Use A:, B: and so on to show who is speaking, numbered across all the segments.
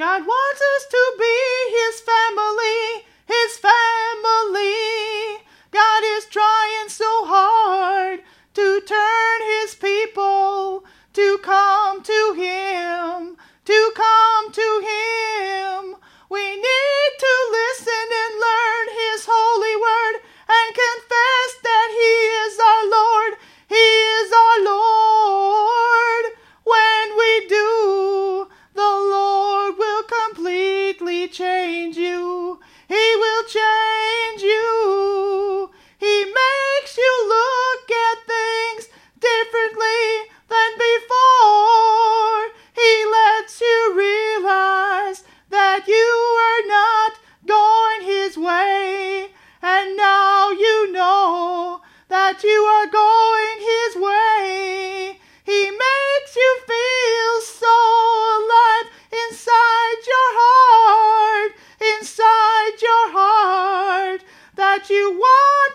A: God wants us to be his family.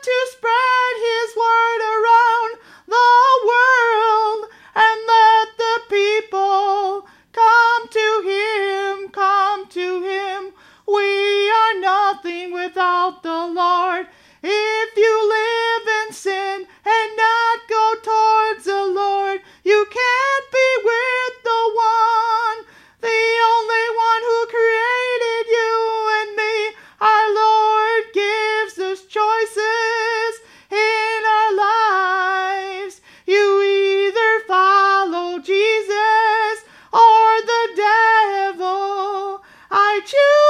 A: to spread his word around the world and let the people come to him, come to him. We are nothing without the Lord. shoot!